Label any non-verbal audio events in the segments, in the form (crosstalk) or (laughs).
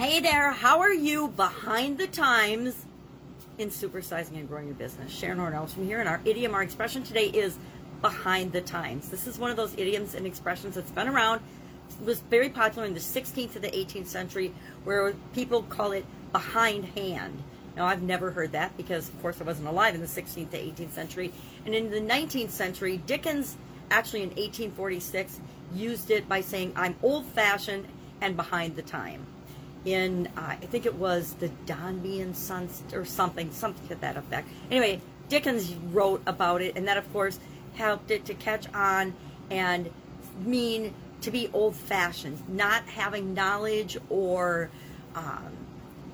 Hey there, how are you behind the times in supersizing and growing your business? Sharon Hornells from here, and our idiom, our expression today is behind the times. This is one of those idioms and expressions that's been around, it was very popular in the 16th to the 18th century, where people call it behind hand. Now, I've never heard that because, of course, I wasn't alive in the 16th to 18th century. And in the 19th century, Dickens, actually in 1846, used it by saying, I'm old fashioned and behind the time. In, uh, I think it was the Dombey and Sons or something, something to that effect. Anyway, Dickens wrote about it, and that, of course, helped it to catch on and mean to be old fashioned, not having knowledge or um,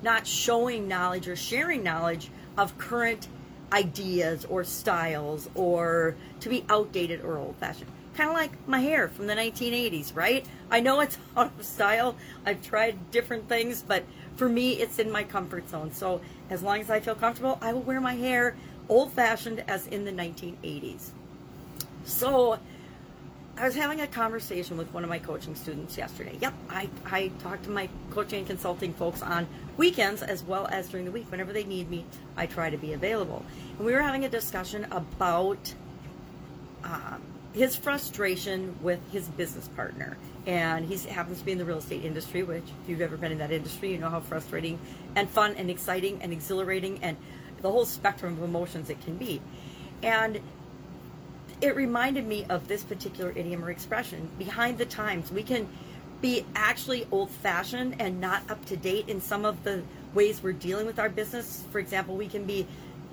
not showing knowledge or sharing knowledge of current ideas or styles or to be outdated or old fashioned. Kind of like my hair from the 1980s, right? I know it's (laughs) out of style. I've tried different things, but for me, it's in my comfort zone. So as long as I feel comfortable, I will wear my hair old fashioned as in the 1980s. So I was having a conversation with one of my coaching students yesterday. Yep, I, I talk to my coaching and consulting folks on weekends as well as during the week. Whenever they need me, I try to be available. And we were having a discussion about um, his frustration with his business partner. And he happens to be in the real estate industry, which, if you've ever been in that industry, you know how frustrating and fun and exciting and exhilarating and the whole spectrum of emotions it can be. And it reminded me of this particular idiom or expression behind the times. We can be actually old fashioned and not up to date in some of the ways we're dealing with our business. For example, we can be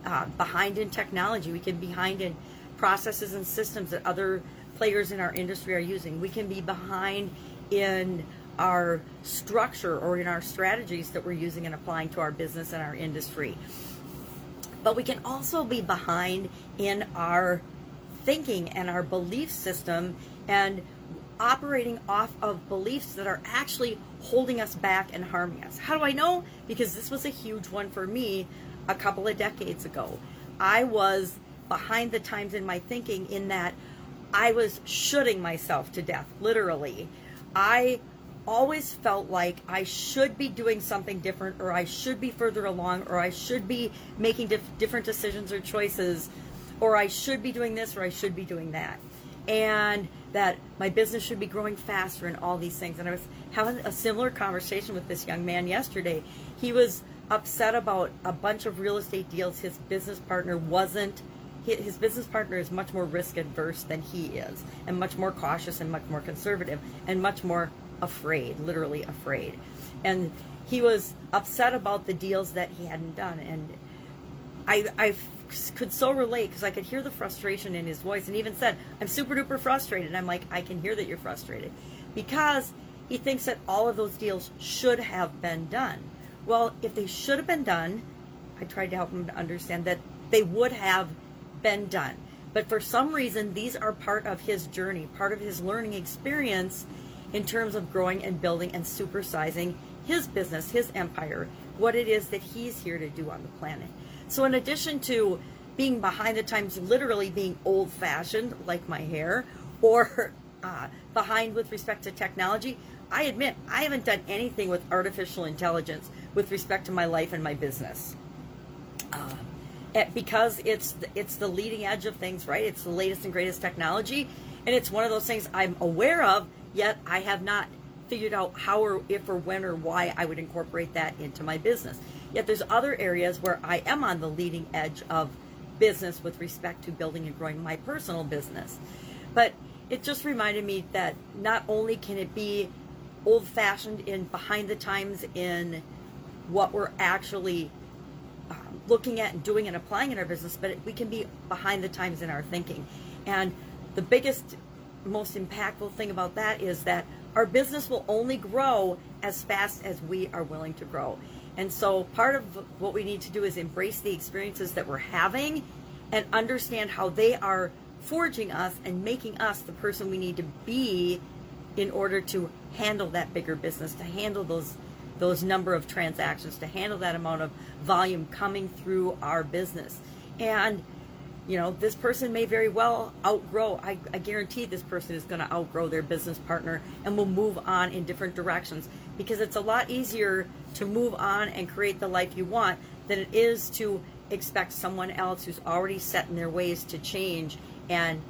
uh, behind in technology, we can be behind in processes and systems that other players in our industry are using. We can be behind in our structure or in our strategies that we're using and applying to our business and our industry. But we can also be behind in our thinking and our belief system and operating off of beliefs that are actually holding us back and harming us. How do I know? Because this was a huge one for me a couple of decades ago. I was behind the times in my thinking in that I was shooting myself to death, literally. I always felt like I should be doing something different, or I should be further along, or I should be making dif- different decisions or choices or I should be doing this or I should be doing that. And that my business should be growing faster and all these things. And I was having a similar conversation with this young man yesterday. He was upset about a bunch of real estate deals his business partner wasn't his business partner is much more risk adverse than he is and much more cautious and much more conservative and much more afraid literally afraid and he was upset about the deals that he hadn't done and i i could so relate because I could hear the frustration in his voice and even said, I'm super duper frustrated. And I'm like, I can hear that you're frustrated because he thinks that all of those deals should have been done. Well, if they should have been done, I tried to help him to understand that they would have been done. But for some reason, these are part of his journey, part of his learning experience in terms of growing and building and supersizing his business, his empire, what it is that he's here to do on the planet. So, in addition to being behind the times, literally being old fashioned, like my hair, (laughs) or uh, behind with respect to technology, I admit I haven't done anything with artificial intelligence with respect to my life and my business. Uh, Eh, because it's it's the leading edge of things, right? It's the latest and greatest technology, and it's one of those things I'm aware of. Yet I have not figured out how or if or when or why I would incorporate that into my business. Yet there's other areas where I am on the leading edge of business with respect to building and growing my personal business. But it just reminded me that not only can it be old fashioned in behind the times in what we're actually um, looking at and doing and applying in our business, but we can be behind the times in our thinking. And the biggest, most impactful thing about that is that our business will only grow as fast as we are willing to grow. And so part of what we need to do is embrace the experiences that we're having and understand how they are forging us and making us the person we need to be in order to handle that bigger business, to handle those those number of transactions, to handle that amount of volume coming through our business. And you know, this person may very well outgrow. I, I guarantee this person is going to outgrow their business partner and will move on in different directions because it's a lot easier to move on and create the life you want than it is to expect someone else who's already set in their ways to change and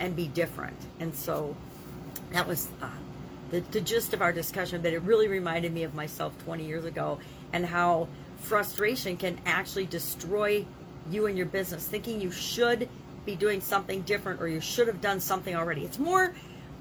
and be different. And so that was uh, the, the gist of our discussion. But it really reminded me of myself 20 years ago and how frustration can actually destroy you and your business, thinking you should be doing something different or you should have done something already. It's more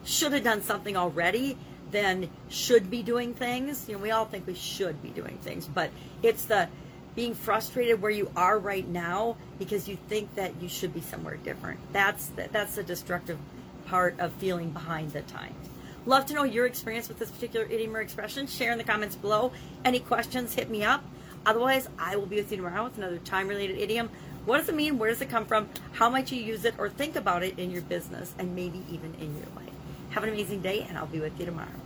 should have done something already than should be doing things. You know, we all think we should be doing things, but it's the being frustrated where you are right now because you think that you should be somewhere different. That's the, that's the destructive part of feeling behind the times. Love to know your experience with this particular idiom or expression. Share in the comments below. Any questions, hit me up. Otherwise, I will be with you tomorrow with another time related idiom. What does it mean? Where does it come from? How might you use it or think about it in your business and maybe even in your life? Have an amazing day, and I'll be with you tomorrow.